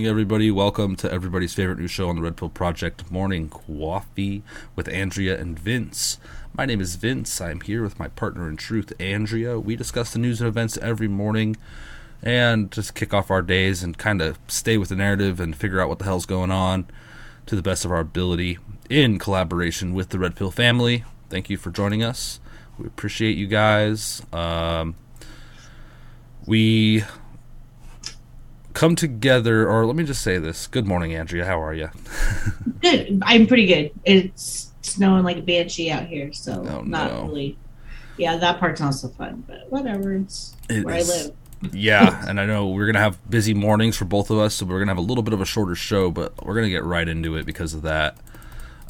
Morning, everybody. Welcome to everybody's favorite new show on the Red Pill Project, Morning Coffee with Andrea and Vince. My name is Vince. I'm here with my partner in truth, Andrea. We discuss the news and events every morning and just kick off our days and kind of stay with the narrative and figure out what the hell's going on to the best of our ability in collaboration with the Red Pill family. Thank you for joining us. We appreciate you guys. Um, we come together, or let me just say this. Good morning, Andrea. How are you? Good. I'm pretty good. It's snowing like a banshee out here, so Oh, not no. really. Yeah, that part's not so fun, but whatever. It's It where is- I live. Yeah, and I know we're gonna have busy mornings for both of us, so we're gonna have a little bit of a shorter show, but we're gonna get right into it because of that.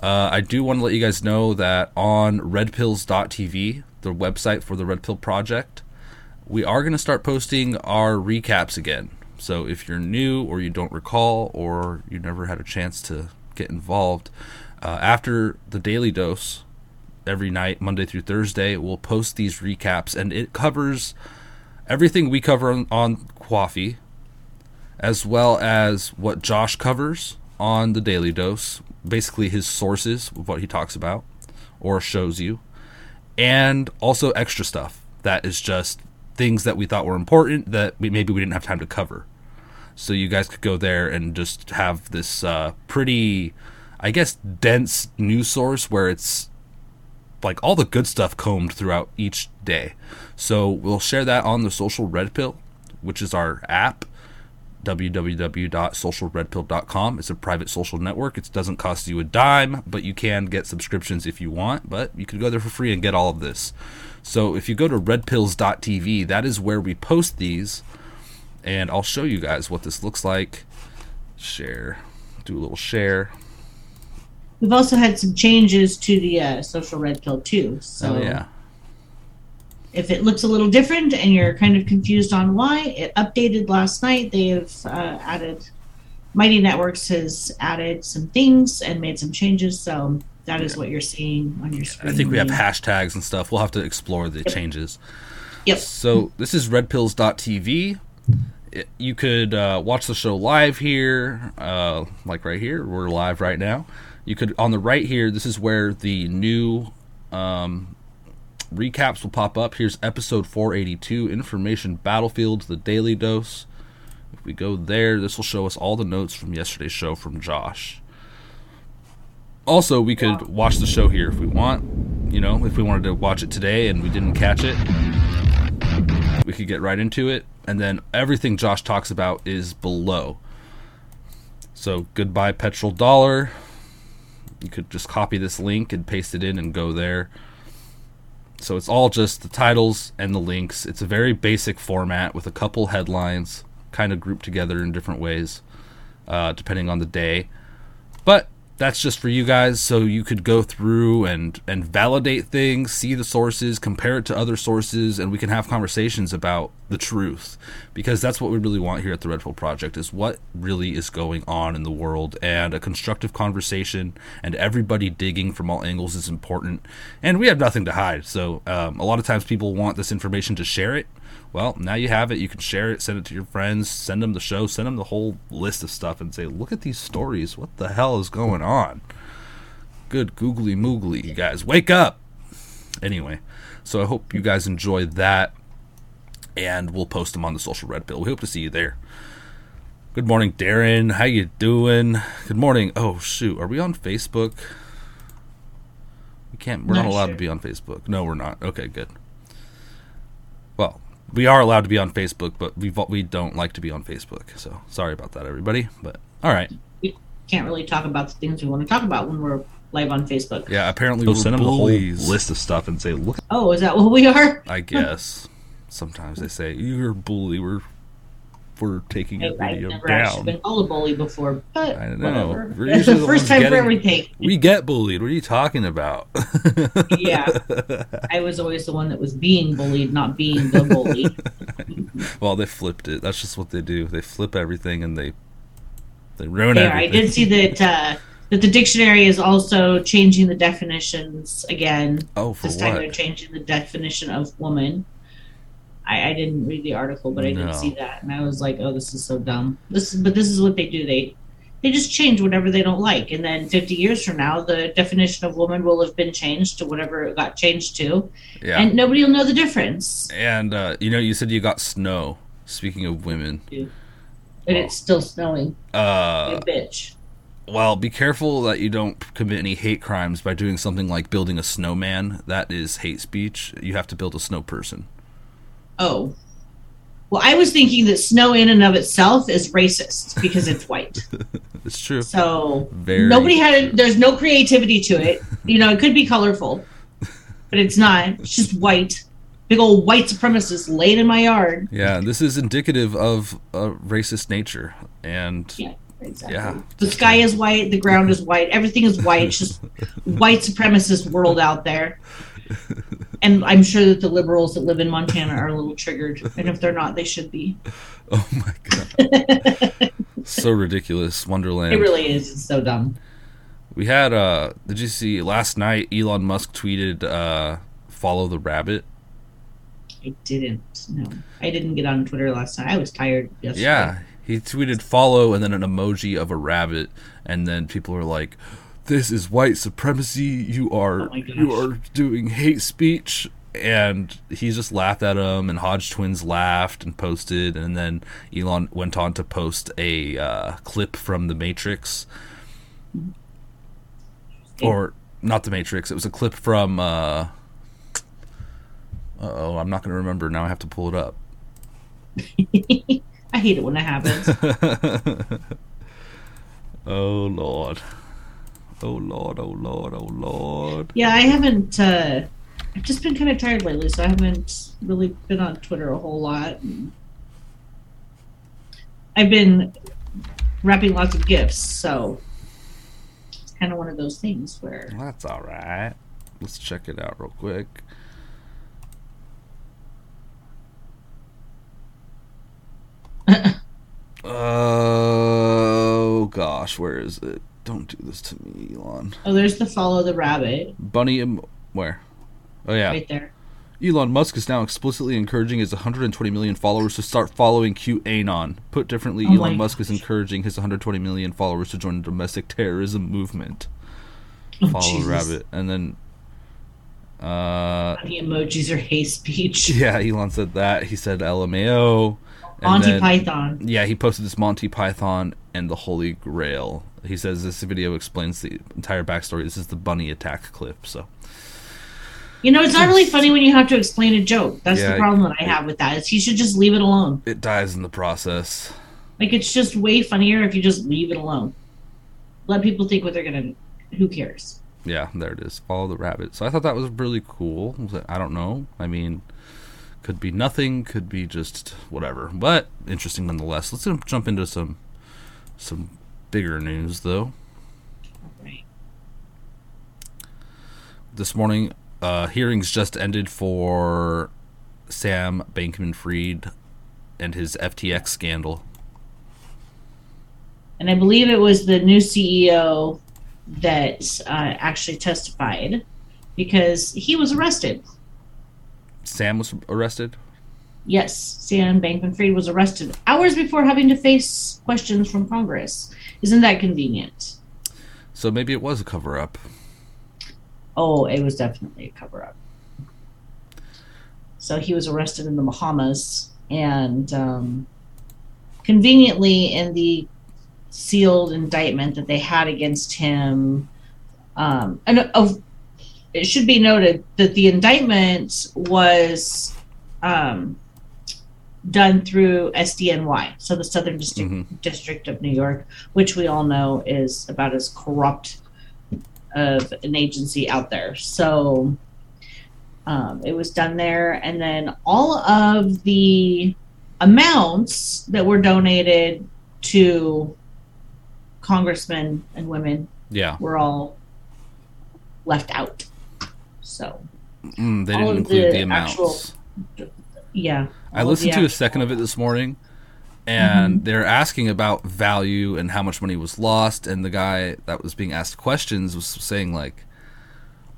Uh, I do want to let you guys know that on redpills.tv, the website for the Red Pill Project, we are going to start posting our recaps again. So if you're new or you don't recall or you never had a chance to get involved, uh, after the daily dose, every night, Monday through Thursday, we'll post these recaps, and it covers everything we cover on, on as well as what Josh covers on the Daily Dose, basically his sources of what he talks about or shows you, and also extra stuff that is just things that we thought were important that we, maybe we didn't have time to cover. So you guys could go there and just have this uh, pretty, I guess, dense news source where it's like all the good stuff combed throughout each day. So we'll share that on the Social Red Pill, which is our app www.socialredpill.com. It's a private social network. It doesn't cost you a dime, but you can get subscriptions if you want, but you can go there for free and get all of this. So if you go to redpills.tv, that is where we post these and I'll show you guys what this looks like. Share. Do a little share. We've also had some changes to the uh, social red pill too. So oh yeah. if it looks a little different and you're kind of confused on why, it updated last night. They have uh, added Mighty Networks has added some things and made some changes. So that is what you're seeing on your screen. I think we have hashtags and stuff. We'll have to explore the changes. Yep. So this is redpills.tv. It- You could uh, watch the show live here, uh, like right here. We're live right now. You could on the right here. This is where the new um, recaps will pop up. Here's episode 482, Information Battlefields, the Daily Dose. If we go there, this will show us all the notes from yesterday's show from Josh. Also, we could watch the show here if we want. You know, if we wanted to watch it today and we didn't catch it, we could get right into it. And then everything Josh talks about is below. So, goodbye, petrol dollar. You could just copy this link and paste it in and go there. So, it's all just the titles and the links. It's a very basic format with a couple headlines kind of grouped together in different ways, uh, depending on the day. But that's just for you guys so you could go through and and validate things see the sources compare it to other sources and we can have conversations about the truth. Because that's what we really want here at the red pill project is what really is going on in the world. And a constructive conversation and everybody digging from all angles is important. And we have nothing to hide. So um, a lot of times people want this information to share it well, now you have it. You can share it, send it to your friends, send them the show, send them the whole list of stuff, and say, look at these stories. What the hell is going on? Good googly moogly, you guys. Wake up! Anyway, so I hope you guys enjoy that, and we'll post them on the social red pill. We hope to see you there. Good morning, Darren. How you doing? Good morning. Oh shoot, are we on Facebook? We can't. We're not, Not allowed sure. to be on Facebook. No, we're not. Okay, good. Well, we are allowed to be on Facebook, but we we don't like to be on Facebook. So sorry about that, everybody. But all right. We can't really talk about the things we want to talk about when we're live on Facebook. Yeah, apparently So we'll send send 'em them the the whole bullies. list of stuff and say, look. Oh, is that what we are? I guess sometimes they say you're a bully. We're we're taking your I've video never actually down. been called a bully before, but I know. whatever. We're the First time for getting- everything. We get bullied. What are you talking about? yeah, I was always the one that was being bullied, not being the bully. well, they flipped it. That's just what they do. They flip everything and they they ruin There, I did see that uh, that the dictionary is also changing the definitions again. Oh, for This time they're changing the definition of woman. I, I didn't read the article, but I No. did see that, and I was like, "Oh, this is so dumb." This, but this is what they do. They they just change whatever they don't like, and then 50 years from now, the definition of woman will have been changed to whatever it got changed to, Yeah. and nobody will know the difference. And uh, you know, you said you got snow. Speaking of women, And Well. it's still snowing. uh, you bitch. well, be careful that you don't commit any hate crimes by doing something like building a snowman. That is hate speech. You have to build a snow person. Oh. Well, I was thinking that snow in and of itself is racist because it's white. It's true. So Very nobody had there's no creativity to it. You know, it could be colorful, but it's not. It's just white. Big old white supremacist laid in my yard. Yeah, this is indicative of a racist nature, and Yeah, exactly. Yeah. The sky is white, the ground is white, everything is white. It's just white supremacist world out there. And I'm sure that the liberals that live in Montana are a little triggered. And if they're not, they should be. oh my god, so ridiculous. Wonderland. It really is. It's so dumb. We had uh did you see last night Elon Musk tweeted uh follow the rabbit? I didn't. No, I didn't get on Twitter last night. I was tired yesterday. Yeah. He tweeted follow and then an emoji of a rabbit and then people were like this is white supremacy. You are Oh you are doing hate speech and he just laughed at him and Hodge twins laughed and posted and then Elon went on to post a uh, clip from the Matrix or not the Matrix. It was a clip from. Uh oh, I'm not going to remember now. I have to pull it up. I hate it when it happens. oh lord. Oh lord. Oh lord. Oh lord. yeah, I haven't. Uh, I've just been kind of tired lately, so I haven't really been on Twitter a whole lot. I've been wrapping lots of gifts, so it's kind of one of those things where That's all right. Let's check it out real quick. Oh gosh, where is it? Don't do this to me, Elon. oh, there's the follow the rabbit Bunny, em- where? Oh yeah, right there. Elon Musk is now explicitly encouraging his 120 million followers to start following QAnon. Put differently, Oh Elon Musk is encouraging his 120 million followers to join the domestic terrorism movement. Oh, Follow Jesus. rabbit, and then, uh, Funny emojis are hate speech. yeah, Elon said that. He said LMAO. and Monty then- Python. Yeah, he posted this Monty Python and the Holy Grail He says this video explains the entire backstory. This is the bunny attack clip. So You know, it's not really funny when you have to explain a joke. That's Yeah, the problem that I have with that. Is he should just leave it alone. it dies in the process. Like it's just way funnier if you just leave it alone. Let people think what they're gonna. Who cares? Yeah, there it is. Follow the rabbit. So I thought that was really cool. I don't know. I mean, could be nothing. Could be just whatever. But interesting nonetheless. Let's jump into some some bigger news though. Right. this morning, uh, hearings just ended for Sam Bankman Fried and his FTX scandal. And I believe it was the new CEO that uh, actually testified because he was arrested. Sam was arrested. Yes, Sam Bankman Fried was arrested hours before having to face questions from Congress. Isn't that convenient? So maybe it was a cover up. Oh, it was definitely a cover up. So he was arrested in the Bahamas, and um, conveniently, in the sealed indictment that they had against him, um, and of it should be noted that the indictment was um, done through SDNY, so the Southern District, Mhm. District of New York, which we all know is about as corrupt of an agency out there. So um, it was done there, and then all of the amounts that were donated to congressmen and women Yeah, were all left out. So mm, they didn't include the the amounts. actual- yeah, I listened to a second of it this morning, and Mm-hmm. they're asking about value and how much money was lost. And the guy that was being asked questions was saying like,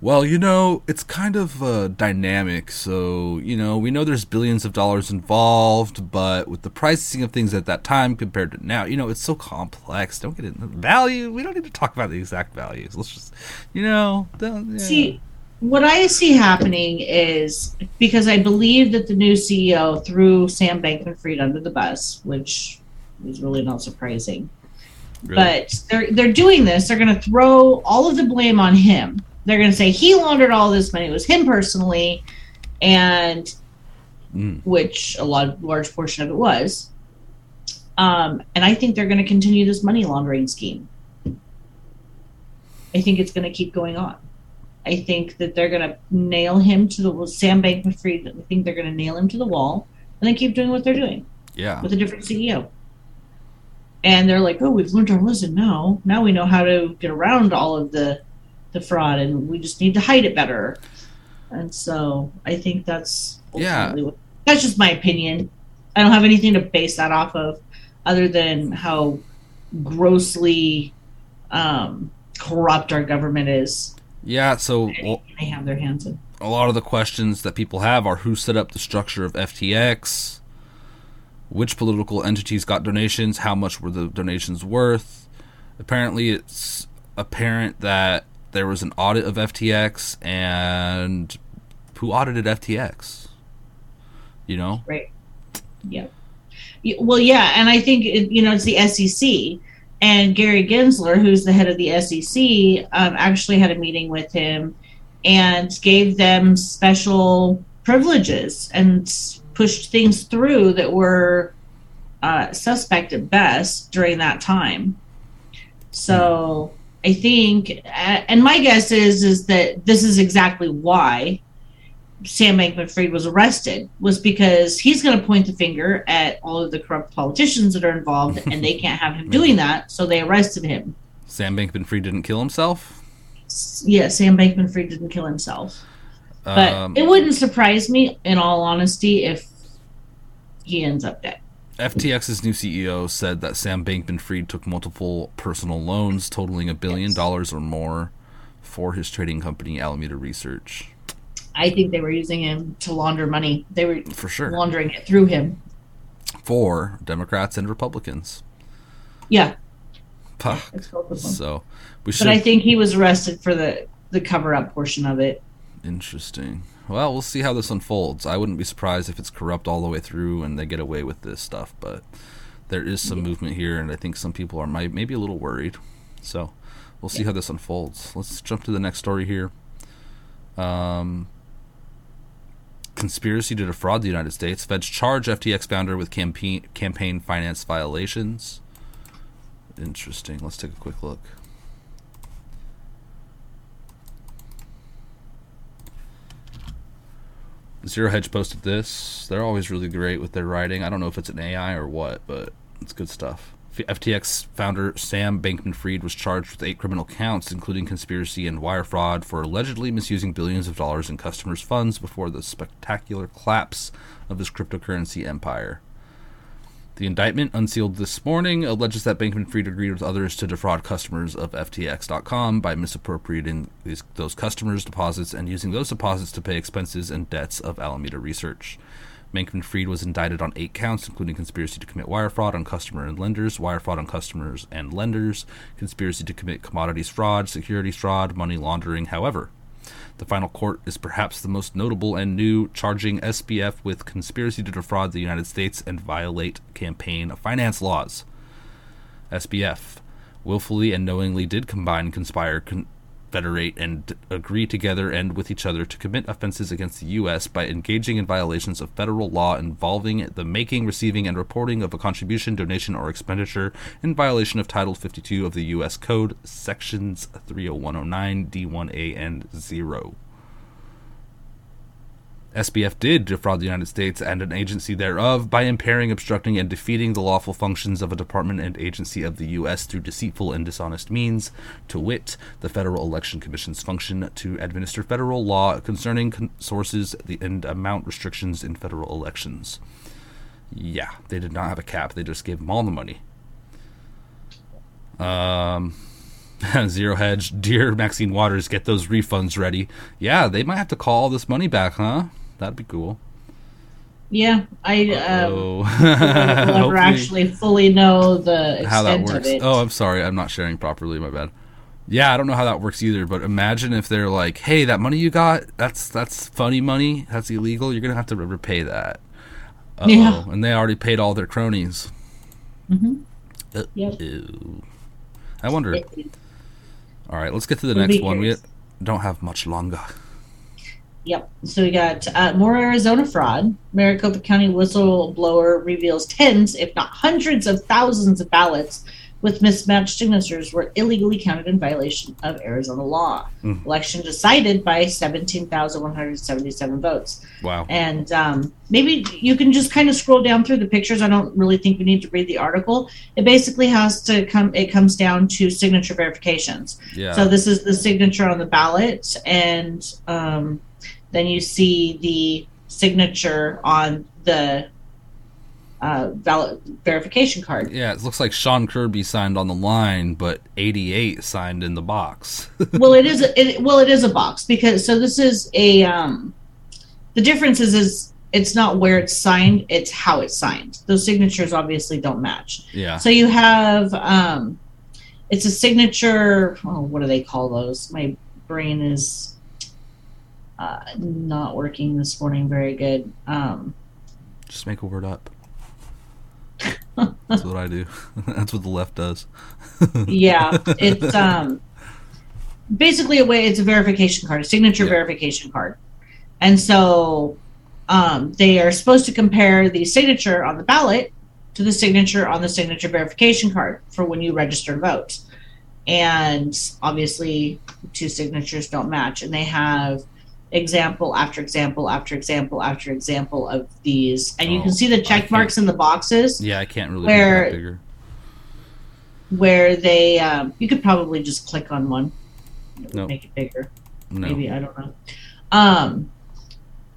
"Well, you know, it's kind of uh, dynamic. So you know, we know there's billions of dollars involved, but with the pricing of things at that time compared to now, you know, it's so complex. Don't get into the value. We don't need to talk about the exact values. Let's just, you know, don't, yeah. See, what I see happening is because I believe that the new CEO threw Sam Bankman Fried under the bus, which is really not surprising. Really. But they're they're doing this. They're going to throw all of the blame on him. They're going to say he laundered all this money. It was him personally, and Mm. which a lot large portion of it was. Um, and I think they're going to continue this money laundering scheme. I think it's going to keep going on. I think that they're going to nail him to the Sam Bankman Fried. I think they're going to nail him to the wall, and then keep doing what they're doing yeah, with a different CEO. And they're like, "Oh, we've learned our lesson now. Now we know how to get around all of the the fraud, and we just need to hide it better." And so I think that's Yeah. what, that's just my opinion. I don't have anything to base that off of, other than how grossly um, corrupt our government is. Yeah. So they have their hands in. a lot of the questions that people have are who set up the structure of FTX, which political entities got donations, how much were the donations worth. Apparently, it's apparent that there was an audit of FTX and who audited FTX? You know? Right. Yeah. Well, yeah, and I think it, you know it's the SEC, and Gary Gensler, who's the head of the SEC, um, actually had a meeting with him and gave them special privileges and pushed things through that were uh, suspect at best during that time. So I think, and my guess is is that this is exactly why Sam Bankman-Fried was arrested was because he's going to point the finger at all of the corrupt politicians that are involved, and they can't have him doing that, so they arrested him. Sam Bankman Fried didn't kill himself? Yeah, Sam Bankman-Fried didn't kill himself, but Um, it wouldn't surprise me, in all honesty, if he ends up dead. FTX's new CEO said that Sam Bankman Fried took multiple personal loans totaling a billion dollars or more for his trading company, Alameda Research. I think they were using him to launder money. They were For sure. laundering it through him. For Democrats and Republicans. Yeah, Puh. it's both of them. So we should. But I think he was arrested for the the cover up portion of it. Interesting. Well, we'll see how this unfolds. I wouldn't be surprised if it's corrupt all the way through and they get away with this stuff, but there is some movement here, and I think some people are might, maybe a little worried. So we'll see how this unfolds. Let's jump to the next story here. Um, conspiracy to defraud the United States. Feds charge FTX founder with campaign campaign finance violations. Interesting. Let's take a quick look. Zero Hedge posted this. They're always really great with their writing. I don't know if it's an AI or what, but it's good stuff. FTX founder Sam Bankman Fried was charged with eight criminal counts, including conspiracy and wire fraud, for allegedly misusing billions of dollars in customers' funds before the spectacular collapse of his cryptocurrency empire. The indictment, unsealed this morning, alleges that Bankman Fried agreed with others to defraud customers of FTX.com by misappropriating these, those customers' deposits and using those deposits to pay expenses and debts of Alameda Research. Bankman Fried was indicted on eight counts, including conspiracy to commit wire fraud on customer and lenders, wire fraud on customers and lenders, conspiracy to commit commodities fraud, securities fraud, money laundering. However, the final court is perhaps the most notable and new, charging SBF with conspiracy to defraud the United States and violate campaign finance laws. SBF willfully and knowingly did combine, conspire, con- federate and agree together and with each other to commit offenses against the U.S. by engaging in violations of federal law involving the making, receiving, and reporting of a contribution, donation, or expenditure in violation of Title 52 of the U.S. Code, Sections 30109, D1A, and 0. SBF did defraud the United States and an agency thereof by impairing, obstructing, and defeating the lawful functions of a department and agency of the U.S. through deceitful and dishonest means, to wit, the Federal Election Commission's function to administer federal law concerning con- sources and amount restrictions in federal elections. Yeah, they did not have a cap, they just gave them all the money. Um. Zero Hedge, dear Maxine Waters, get those refunds ready. Yeah, they might have to call all this money back, huh? That'd be cool. Yeah, I um, will never actually fully know the extent how that works. of it. Oh, I'm sorry, I'm not sharing properly. My bad. Yeah, I don't know how that works either. But imagine if they're like, "Hey, that money you got, that's that's funny money. That's illegal. You're gonna have to repay that." Uh-oh. Yeah, and they already paid all their cronies. Mm-hmm. Uh, yep. I wonder. All right, let's get to the we'll next one. We don't have much longer. Yep. So we got uh, more Arizona fraud. Maricopa County whistleblower reveals tens, if not hundreds of thousands of ballots with mismatched signatures were illegally counted in violation of Arizona law. Mm. Election decided by 17,177 votes. Wow. And um, maybe you can just kind of scroll down through the pictures. I don't really think we need to read the article. It basically has to come, it comes down to signature verifications. Yeah. So this is the signature on the ballot, and um, then you see the signature on the uh, valid verification card. Yeah, it looks like Sean Kirby signed on the line, but 88 signed in the box. well, it is. A, it, well, it is a box because so this is a. Um, the difference is is it's not where it's signed; it's how it's signed. Those signatures obviously don't match. Yeah. So you have. Um, it's a signature. Oh, what do they call those? My brain is uh, not working this morning very good. Um, Just make a word up. That's what I do. That's what the left does. yeah, it's um basically a way. It's a verification card, a signature yeah. verification card, and so um, they are supposed to compare the signature on the ballot to the signature on the signature verification card for when you register to vote. And obviously, two signatures don't match, and they have example after example after example after example of these, and you can oh, see the check marks in the boxes. Yeah, I can't really where. Where they, um, you could probably just click on one, nope. make it bigger. No. Maybe I don't know. Um,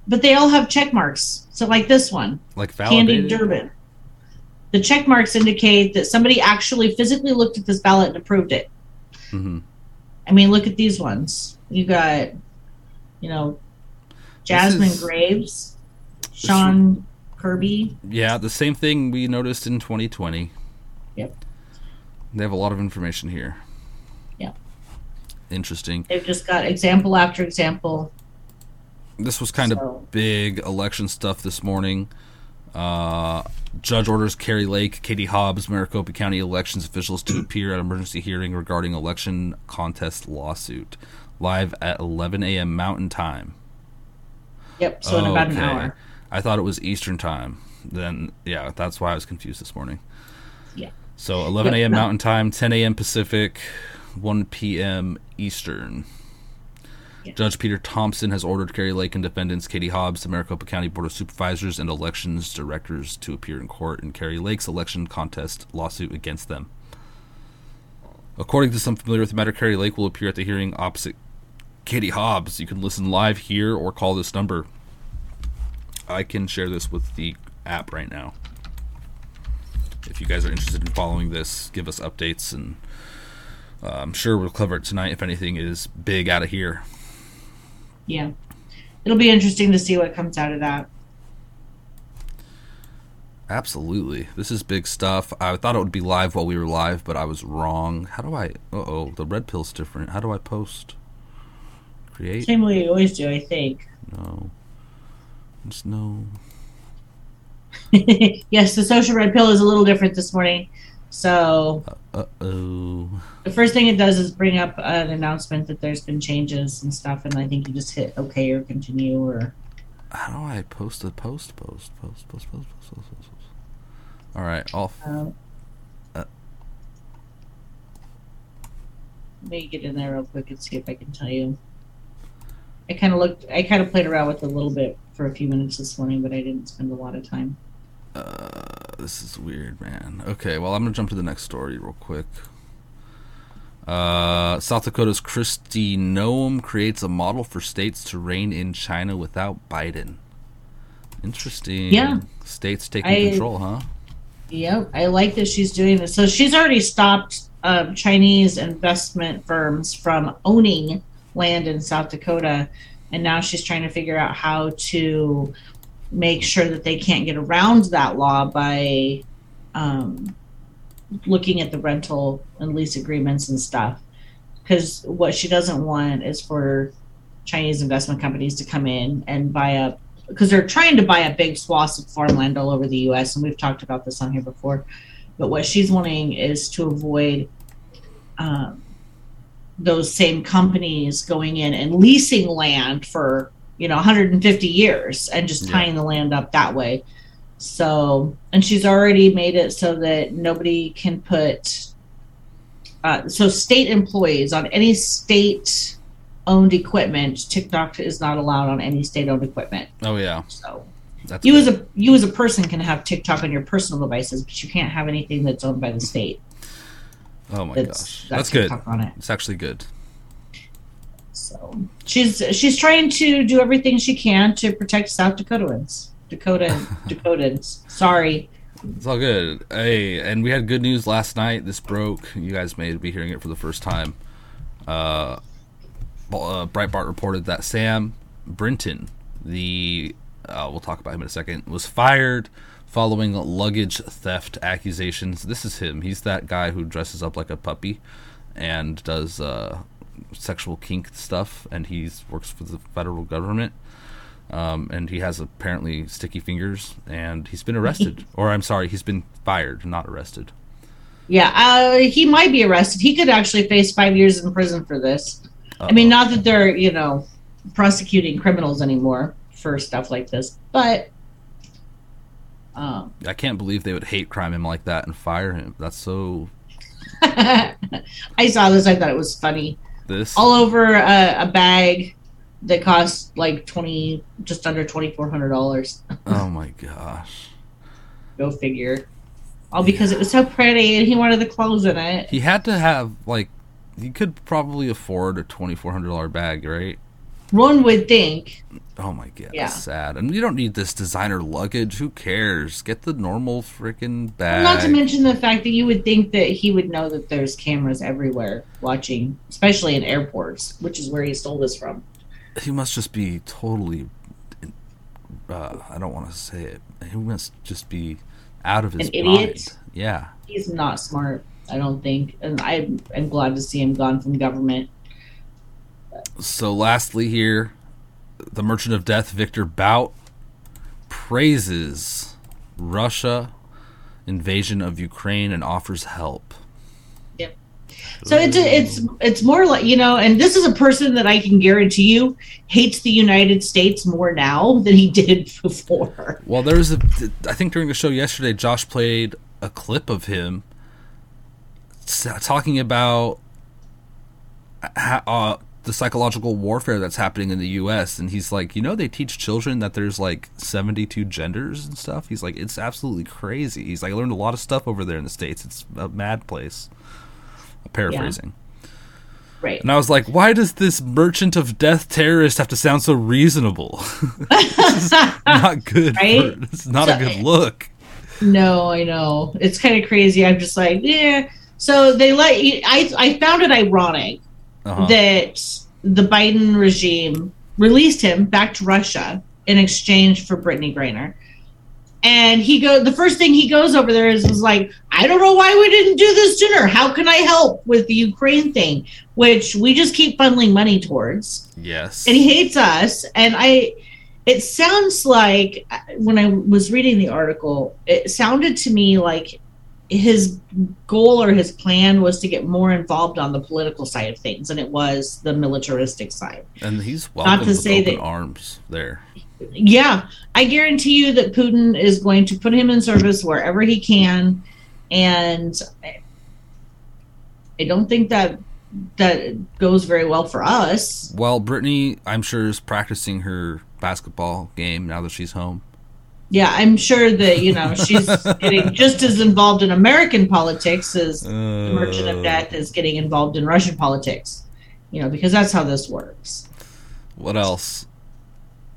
but they all have check marks. So like this one, like validated? Candy Durbin. The check marks indicate that somebody actually physically looked at this ballot and approved it. Mm-hmm. I mean, look at these ones. You got you know, Jasmine is, Graves, Sean Kirby. Yeah, the same thing we noticed in 2020. Yep. They have a lot of information here. Yeah. Interesting. They've just got example after example. This was kind so. of big election stuff this morning. Uh, Judge orders Kari Lake, Katie Hobbs, Maricopa County elections officials to appear at emergency hearing regarding election contest lawsuit. Live at 11 a.m. Mountain Time. Yep. So in about an hour. I thought it was Eastern Time. Then, yeah, that's why I was confused this morning. Yeah. So 11 Yep, a.m. no. Mountain Time, 10 a.m. Pacific, 1 p.m. Eastern. Judge Peter Thompson has ordered Kari Lake and defendants Katie Hobbs, the Maricopa County Board of Supervisors, and elections directors to appear in court in Kari Lake's election contest lawsuit against them. According to some familiar with the matter, Kari Lake will appear at the hearing opposite Katie Hobbs. You can listen live here or call this number. I can share this with the app right now. If you guys are interested in following this, give us updates, and uh, I'm sure we'll cover it tonight if anything is big out of here. Yeah. It'll be interesting to see what comes out of that. Absolutely. This is big stuff. I thought it would be live while we were live, but I was wrong. How do I. Uh oh, the red pill's different. How do I post? Create? Same way you always do, I think. No. Just no. yes, the social red pill is a little different this morning. So Uh oh. the first thing it does is bring up an announcement that there's been changes and stuff, and I think you just hit OK or continue or How do I post a post? Post, post, post, post, post, post, post, post. All right. I'll. um, Uh. let me get in there real quick and see if I can tell you. I kind of looked, I kind of played around with it a little bit for a few minutes this morning, but I didn't spend a lot of time. Uh, this is weird, man. Okay, well, I'm gonna jump to the next story real quick. Uh, South Dakota's Kristi Noem creates a model for states to rein in China without Biden. Interesting. Yeah. States taking I- control, huh? Yep, I like that she's doing this. So she's already stopped um, Chinese investment firms from owning land in South Dakota, and now she's trying to figure out how to make sure that they can't get around that law by um, looking at the rental and lease agreements and stuff. Because what she doesn't want is for Chinese investment companies to come in and buy up because they're trying to buy up big swaths of farmland all over the U.S. and we've talked about this on here before. But what she's wanting is to avoid um, those same companies going in and leasing land for you know 150 years and just Yeah. tying the land up that way. So, and she's already made it so that nobody can put. Uh, so, state employees on any state owned equipment, TikTok is not allowed on any state owned equipment. Oh yeah, So, that's you good. as a you as a person can have TikTok on your personal devices, but you can't have anything that's owned by the state. Oh my gosh, that's good. On it. It's actually good. So she's she's trying to do everything she can to protect South Dakotans. Dakota Dakotans. Sorry. It's all good. Hey, and we had good news last night. This broke. You guys may be hearing it for the first time. Uh, uh, Breitbart reported that Sam Brinton, the uh, we'll talk about him in a second, was fired following luggage theft accusations. This is him. He's that guy who dresses up like a puppy and does uh, sexual kink stuff, and he works for the federal government. Um, and he has apparently sticky fingers, and he's been arrested. or I'm sorry, he's been fired, not arrested. Yeah, uh, he might be arrested. He could actually face five years in prison for this. I mean, not that they're you know prosecuting criminals anymore for stuff like this, but um, I can't believe they would hate crime him like that and fire him. That's so. I saw this. I thought it was funny. This. All over a, a bag that cost like twenty, just under twenty four hundred dollars. oh my gosh. Go figure. All because it was so pretty and he wanted the clothes in it. He had to have like, he could probably afford a twenty four hundred dollar bag, right? One would think. Oh my god, Yeah. sad. And you don't need this designer luggage. Who cares? Get the normal freaking bag. Not to mention the fact that you would think that he would know that there's cameras everywhere watching, especially in airports, which is where he stole this from. he must just be totally. Uh, I don't want to say it. He must just be out of his An idiot? mind. Yeah. He's not smart, I don't think. And I am glad to see him gone from government. So, lastly, here, the Merchant of Death, Victor Bout, praises Russia invasion of Ukraine and offers help. Yep. So it's it's it's more like you know, and this is a person that I can guarantee you hates the United States more now than he did before. Well, there was a. I think during the show yesterday, Josh played a clip of him talking about uh, the psychological warfare that's happening in the U.S. And he's like, you know, they teach children that there's like 72 genders and stuff. He's like, it's absolutely crazy. He's like, I learned a lot of stuff over there in the states. It's a mad place. Paraphrasing. Right. And I was like, why does this merchant of death terrorist have to sound so reasonable? this is not good. Right? For, is not So- a good look. No, I know. It's kind of crazy. I'm just like, yeah. So they let you, I I found it ironic Uh-huh. that the Biden regime released him back to Russia in exchange for Brittney Griner. And he go the first thing he goes over there is was like, I don't know why we didn't do this sooner. How can I help with the Ukraine thing? Which we just keep funneling money towards yes. and he hates us and i it sounds like when i was reading the article it sounded to me like his goal or his plan was to get more involved on the political side of things than it was the militaristic side and he's welcome to with say that- arms there. yeah i guarantee you that putin is going to put him in service wherever he can and i don't think that that goes very well for us Well, Brittany, I'm sure, is practicing her basketball game now that she's home. Yeah, I'm sure that you know she's getting just as involved in American politics as the Merchant Uh. of Death is getting involved in Russian politics. You know, because that's how this works. What else?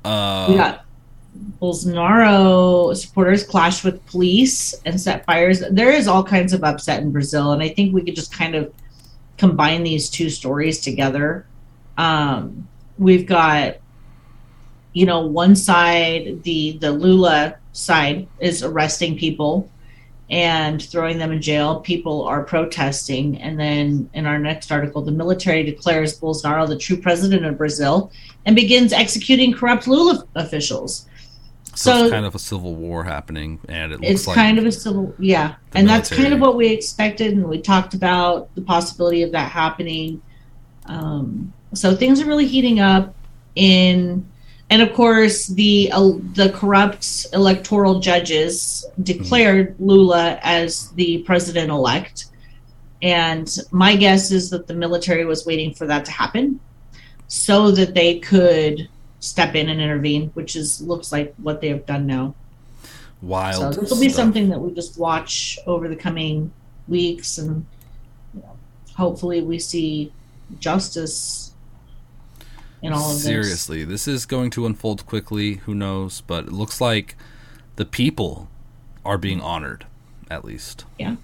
Uh, We got Bolsonaro supporters clash with police and set fires. There is all kinds of upset in Brazil, and I think we could just kind of combine these two stories together. Um, we've got, you know, one side, the the Lula side is arresting people and throwing them in jail. People are protesting, and then in our next article, the military declares Bolsonaro the true president of Brazil and begins executing corrupt Lula officials. so, So it's kind of a civil war happening, and it looks it's like kind of a civil, yeah, and that's kind of what we expected, and we talked about the possibility of that happening. Um, so things are really heating up in, and of course the uh, the corrupt electoral judges declared Lula as the president elect, and my guess is that the military was waiting for that to happen, so that they could step in and intervene, which is looks like what they have done now. wild. So this will be something that we just watch over the coming weeks, and you know, hopefully we see justice in all of this. Seriously, this is going to unfold quickly. Who knows? But it looks like the people are being honored, at least. Yeah.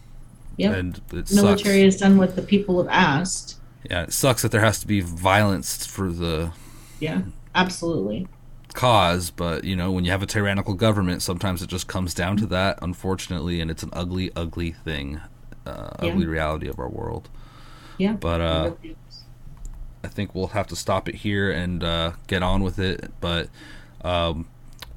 Yeah. And it The military sucks. has done what the people have asked. Yeah, it sucks that there has to be violence for the Yeah, absolutely. cause, but you know, when you have a tyrannical government, sometimes it just comes down to that, unfortunately, and it's an ugly, ugly thing, uh, Yeah. ugly reality of our world. Yeah. But uh, I think we'll have to stop it here and uh, get on with it. But um,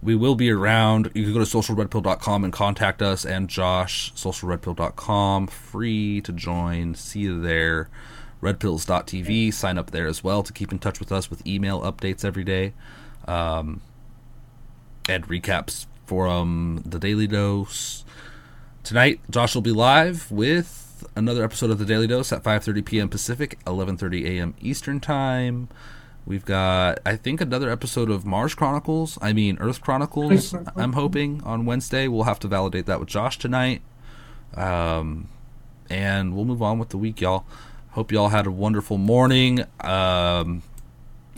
we will be around. You can go to socialredpill.com and contact us and Josh, socialredpill.com, free to join. See you there. Redpills.tv, sign up there as well to keep in touch with us with email updates every day um, and recaps from the Daily Dose. Tonight, Josh will be live with another episode of the Daily Dose at 5:30 p.m. Pacific, 11:30 a.m. Eastern Time. We've got, I think, another episode of Mars Chronicles. I mean, Earth Chronicles. I'm hoping on Wednesday. We'll have to validate that with Josh tonight. Um, and we'll move on with the week, y'all. Hope y'all had a wonderful morning. Um,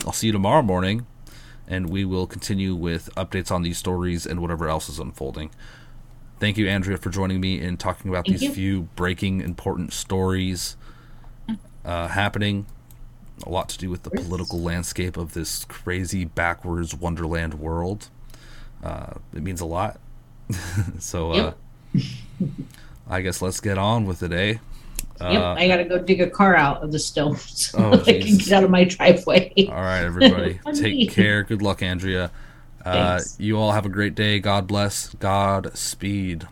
I'll see you tomorrow morning, and we will continue with updates on these stories and whatever else is unfolding. Thank you, Andrea, for joining me in talking about Thank these you. few breaking important stories uh, happening. A lot to do with the political landscape of this crazy backwards wonderland world. Uh, it means a lot. so, uh, I guess let's get on with it, eh? Yep, Uh, I got to go dig a car out of the stone so Oh, I can get out of my driveway. All right, everybody. Take care. Good luck, Andrea. Uh, you all have a great day. God bless. God speed.